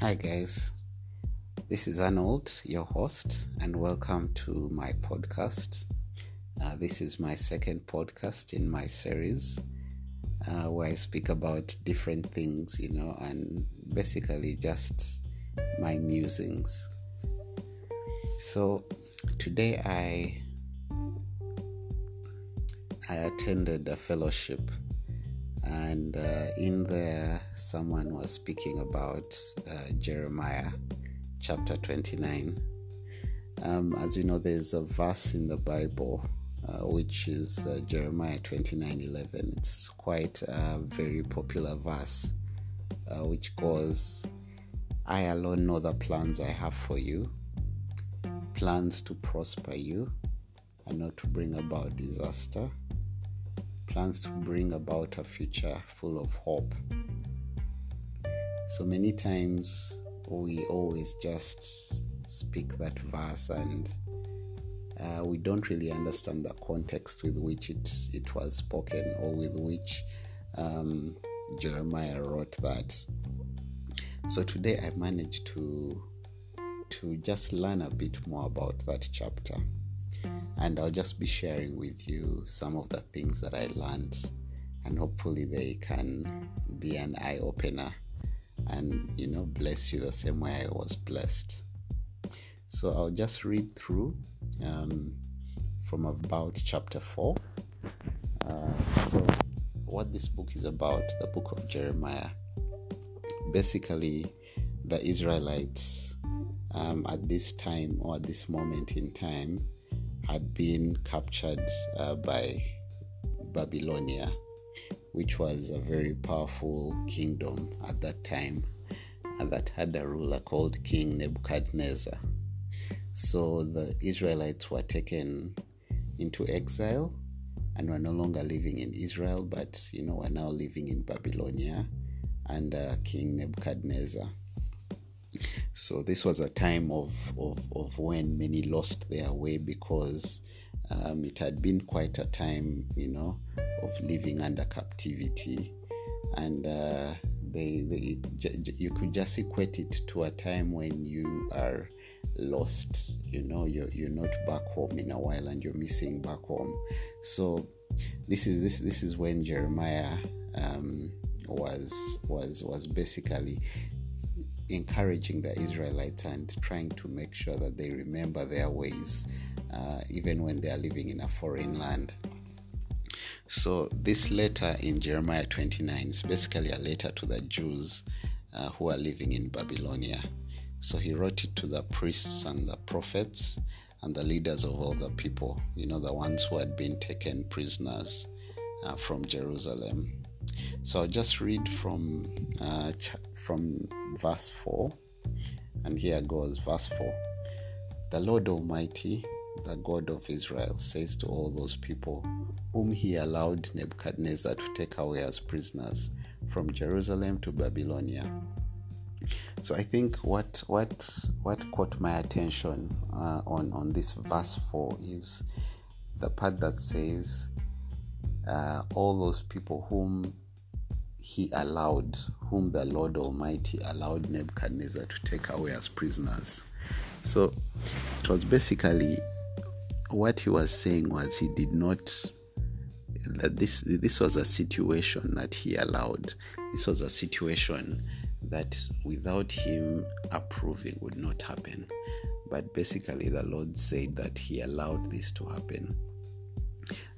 Hi, guys. This is Arnold, your host, and welcome to my podcast. Uh, this is my second podcast in my series uh, where I speak about different things, you know, and basically just my musings. So today I I attended a fellowship and uh, in there someone was speaking about uh, jeremiah chapter 29 um, as you know there's a verse in the bible uh, which is uh, jeremiah 29 11 it's quite a very popular verse uh, which goes i alone know the plans i have for you plans to prosper you and not to bring about disaster plans to bring about a future full of hope. So many times we always just speak that verse and uh, we don't really understand the context with which it, it was spoken or with which um, Jeremiah wrote that. So today I managed to to just learn a bit more about that chapter and I'll just be sharing with you some of the things that I learned, and hopefully they can be an eye opener and you know bless you the same way I was blessed. So I'll just read through um, from about chapter 4. Uh, so, what this book is about, the book of Jeremiah, basically, the Israelites um, at this time or at this moment in time had been captured uh, by Babylonia, which was a very powerful kingdom at that time, that had a ruler called King Nebuchadnezzar. So the Israelites were taken into exile and were no longer living in Israel, but you know, were now living in Babylonia under King Nebuchadnezzar. So this was a time of, of, of when many lost their way because um, it had been quite a time, you know, of living under captivity. And uh, they, they, you could just equate it to a time when you are lost, you know, you're, you're not back home in a while and you're missing back home. So this is this this is when Jeremiah um, was was was basically encouraging the Israelites and trying to make sure that they remember their ways, uh, even when they are living in a foreign land. So, this letter in Jeremiah 29 is basically a letter to the Jews uh, who are living in Babylonia. So, he wrote it to the priests and the prophets and the leaders of all the people, you know, the ones who had been taken prisoners uh, from Jerusalem. So I'll just read from uh, ch- from verse 4. And here goes verse 4. The Lord Almighty, the God of Israel, says to all those people whom he allowed Nebuchadnezzar to take away as prisoners from Jerusalem to Babylonia. So I think what what what caught my attention uh, on on this verse four is the part that says uh, all those people whom he allowed, whom the Lord Almighty allowed Nebuchadnezzar to take away as prisoners. So it was basically what he was saying was he did not that this this was a situation that he allowed. This was a situation that without him approving would not happen. But basically the Lord said that he allowed this to happen.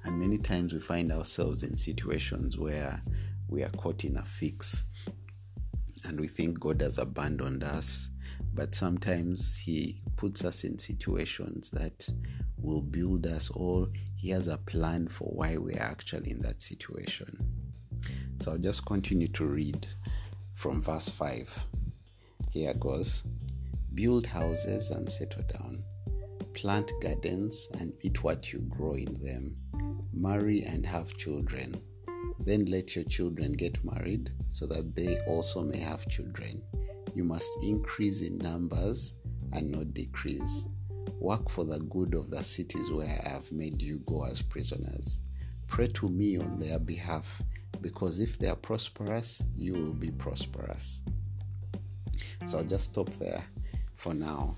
And many times we find ourselves in situations where we are caught in a fix and we think God has abandoned us. But sometimes He puts us in situations that will build us, or He has a plan for why we are actually in that situation. So I'll just continue to read from verse 5. Here goes Build houses and settle down, plant gardens and eat what you grow in them, marry and have children then let your children get married so that they also may have children. You must increase in numbers and not decrease. Work for the good of the cities where I have made you go as prisoners. Pray to me on their behalf, because if they are prosperous, you will be prosperous. So I'll just stop there for now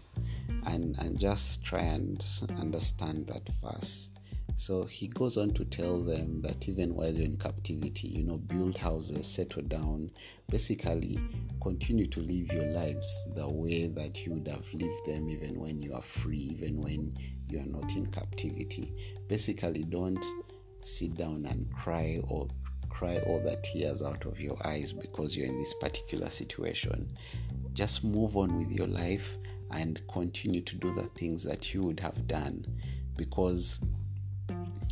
and, and just try and understand that verse. So he goes on to tell them that even while you're in captivity, you know, build houses, settle down, basically continue to live your lives the way that you would have lived them even when you are free, even when you are not in captivity. Basically, don't sit down and cry or cry all the tears out of your eyes because you're in this particular situation. Just move on with your life and continue to do the things that you would have done because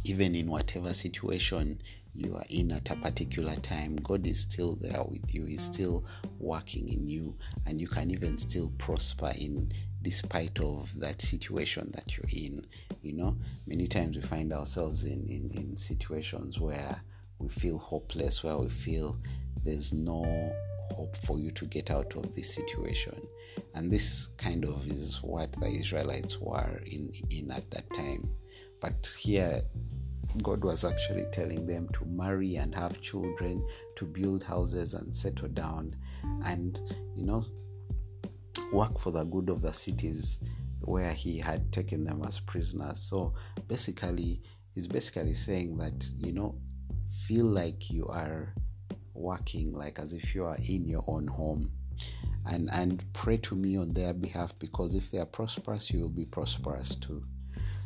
even in whatever situation you are in at a particular time, God is still there with you, He's still working in you, and you can even still prosper in despite of that situation that you're in. You know, many times we find ourselves in, in, in situations where we feel hopeless, where we feel there's no hope for you to get out of this situation. And this kind of is what the Israelites were in, in at that time. But here God was actually telling them to marry and have children, to build houses and settle down, and you know, work for the good of the cities where He had taken them as prisoners. So basically, He's basically saying that you know, feel like you are working like as if you are in your own home and and pray to me on their behalf because if they are prosperous you will be prosperous too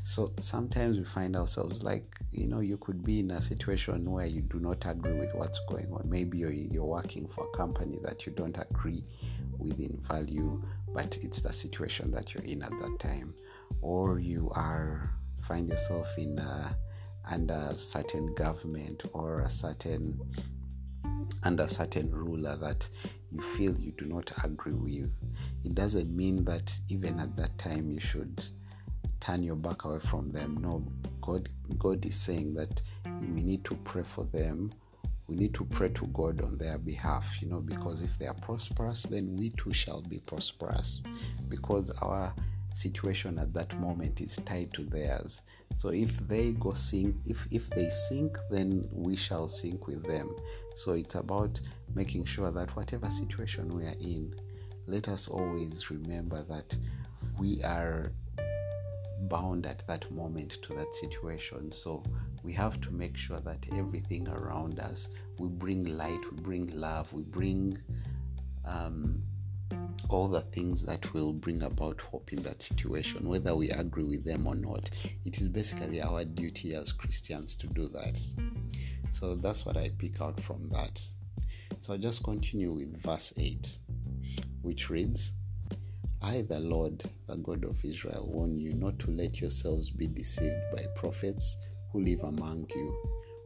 so sometimes we find ourselves like, you know, you could be in a situation where you do not agree with what's going on. Maybe you're, you're working for a company that you don't agree with in value, but it's the situation that you're in at that time. Or you are find yourself in uh, a, under certain government or a certain under a certain ruler that you feel you do not agree with. It doesn't mean that even at that time you should turn your back away from them. No, God, God is saying that we need to pray for them. We need to pray to God on their behalf, you know, because if they are prosperous, then we too shall be prosperous. Because our situation at that moment is tied to theirs. So if they go sink, if if they sink, then we shall sink with them. So it's about making sure that whatever situation we are in, let us always remember that we are bound at that moment to that situation. So we have to make sure that everything around us, we bring light, we bring love, we bring um, all the things that will bring about hope in that situation, whether we agree with them or not. It is basically our duty as Christians to do that. So that's what I pick out from that. So I'll just continue with verse 8, which reads, I, the Lord, the God of Israel, warn you not to let yourselves be deceived by prophets who live among you,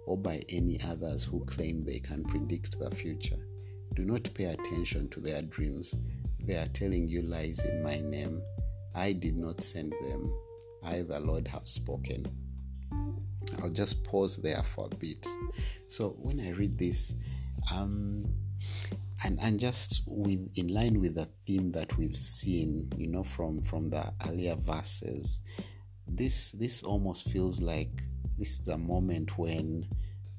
or by any others who claim they can predict the future. Do not pay attention to their dreams. They are telling you lies in my name. I did not send them. I, the Lord, have spoken. I'll just pause there for a bit. So when I read this, um, and and just with in line with the theme that we've seen you know from from the earlier verses this this almost feels like this is a moment when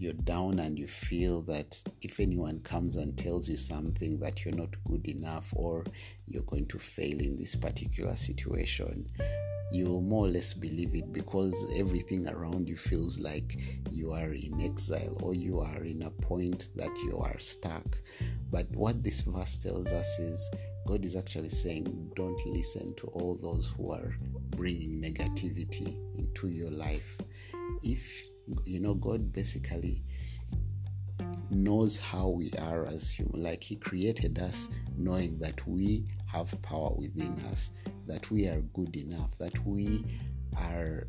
you're down and you feel that if anyone comes and tells you something that you're not good enough or you're going to fail in this particular situation you will more or less believe it because everything around you feels like you are in exile or you are in a point that you are stuck. But what this verse tells us is God is actually saying, don't listen to all those who are bringing negativity into your life. If you know, God basically knows how we are as human. Like He created us knowing that we have power within us, that we are good enough, that we are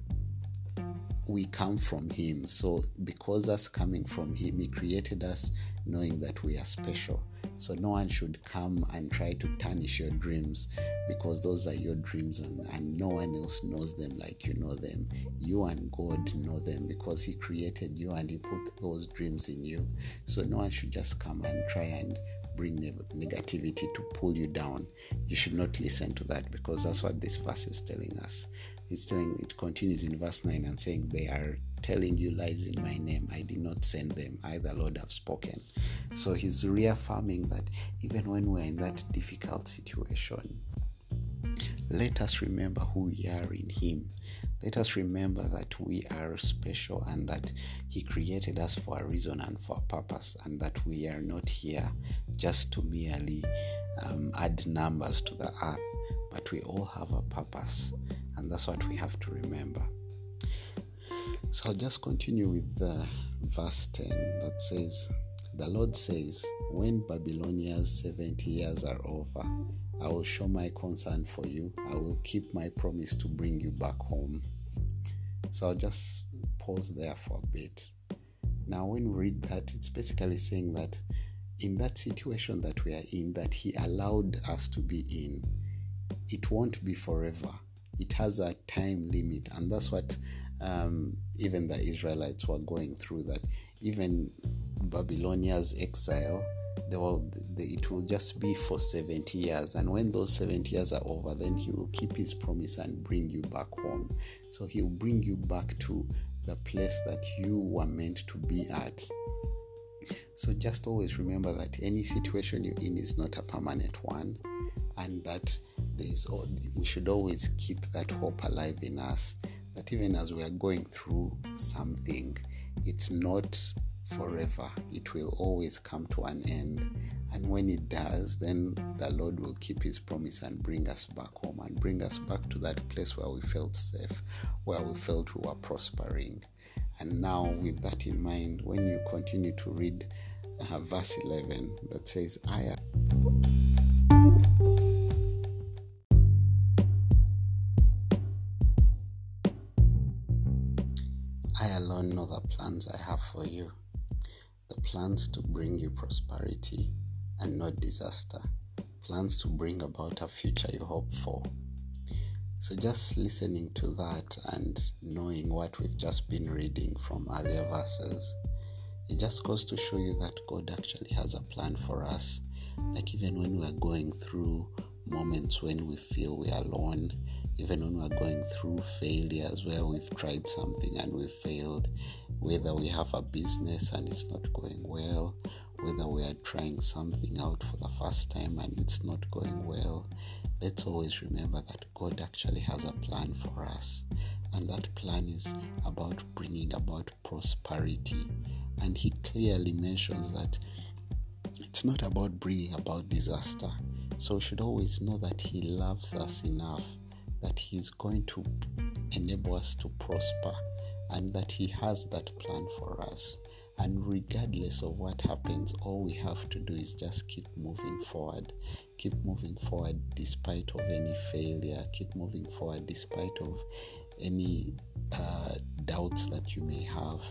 we come from him so because us coming from him he created us knowing that we are special so no one should come and try to tarnish your dreams because those are your dreams and, and no one else knows them like you know them. You and God know them because He created you and He put those dreams in you. So no one should just come and try and bring negativity to pull you down. You should not listen to that because that's what this verse is telling us. It's telling it continues in verse 9 and saying they are telling you lies in my name. I did not send them. I, the Lord, have spoken. So he's reaffirming that even when we're in that difficult situation, let us remember who we are in Him. Let us remember that we are special and that He created us for a reason and for a purpose, and that we are not here just to merely um, add numbers to the earth, but we all have a purpose, and that's what we have to remember. So I'll just continue with the verse 10 that says, The Lord says, When Babylonia's 70 years are over, I will show my concern for you. I will keep my promise to bring you back home. So I'll just pause there for a bit. Now, when we read that, it's basically saying that in that situation that we are in, that He allowed us to be in, it won't be forever. It has a time limit, and that's what um, even the Israelites were going through. That even Babylonia's exile they they, it will just be for 70 years. And when those 70 years are over, then he will keep his promise and bring you back home. So he'll bring you back to the place that you were meant to be at. So just always remember that any situation you're in is not a permanent one, and that there is we should always keep that hope alive in us. That even as we are going through something, it's not forever. It will always come to an end. And when it does, then the Lord will keep his promise and bring us back home and bring us back to that place where we felt safe, where we felt we were prospering. And now, with that in mind, when you continue to read uh, verse 11 that says, I plans I have for you the plans to bring you prosperity and not disaster, plans to bring about a future you hope for. So, just listening to that and knowing what we've just been reading from earlier verses, it just goes to show you that God actually has a plan for us. Like, even when we're going through moments when we feel we are alone, even when we're going through failures where we've tried something and we failed, whether we have a business and it's not going well, whether we are trying something out for the first time and it's not going well, let's always remember that God actually has a plan for us. And that plan is about bringing about prosperity. And He clearly mentions that it's not about bringing about disaster. So we should always know that He loves us enough that He's going to enable us to prosper and that He has that plan for us. And regardless of what happens, all we have to do is just keep moving forward. Keep moving forward despite of any failure. Keep moving forward despite of any uh, doubts that you may have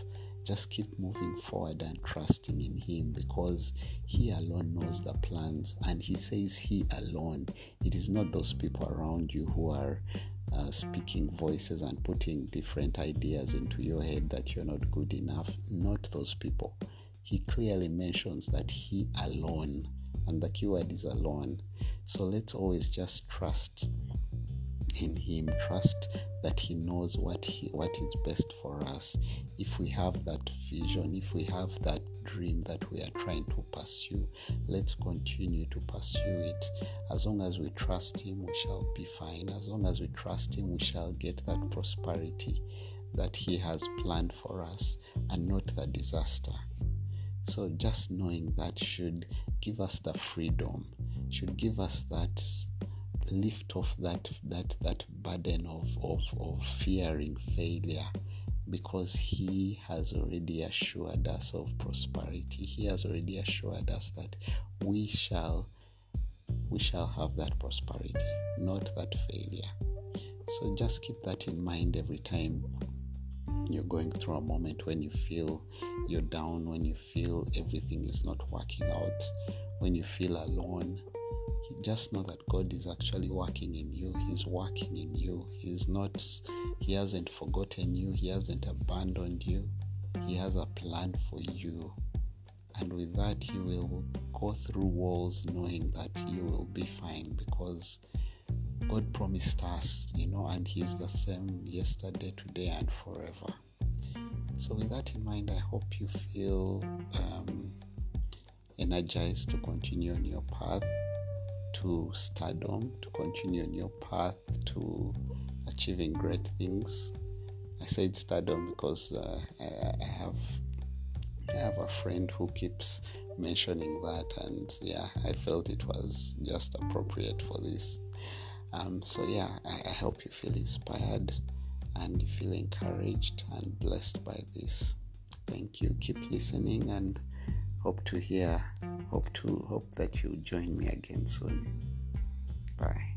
just keep moving forward and trusting in Him because He alone knows the plans and He says He alone. It is not those people around you who are uh, speaking voices and putting different ideas into your head that you're not good enough. Not those people. He clearly mentions that He alone, and the keyword is alone. So let's always just trust in him trust that he knows what he what is best for us. If we have that vision if we have that dream that we are trying to pursue let's continue to pursue it. As long as we trust him we shall be fine. As long as we trust him we shall get that prosperity that he has planned for us and not the disaster. So just knowing that should give us the freedom should give us that lift off that that that burden of, of, of fearing failure because he has already assured us of prosperity. He has already assured us that we shall we shall have that prosperity not that failure. So just keep that in mind every time you're going through a moment when you feel you're down when you feel everything is not working out when you feel alone just know that God is actually working in you. He's working in you. He's not, He hasn't forgotten you. He hasn't abandoned you. He has a plan for you. And with that, you will go through walls knowing that you will be fine because God promised us, you know, and He's the same yesterday, today, and forever. So, with that in mind, I hope you feel um, energized to continue on your path to stardom, to continue on your path to achieving great things. I said stardom because uh, I, I, have I have a friend who keeps mentioning that, and yeah, I felt it was just appropriate for this. Um, so yeah, I, I hope you feel inspired and you feel encouraged and blessed by this. Thank you. Keep listening and hope to hear, hope to hope that you join me again soon. Bye.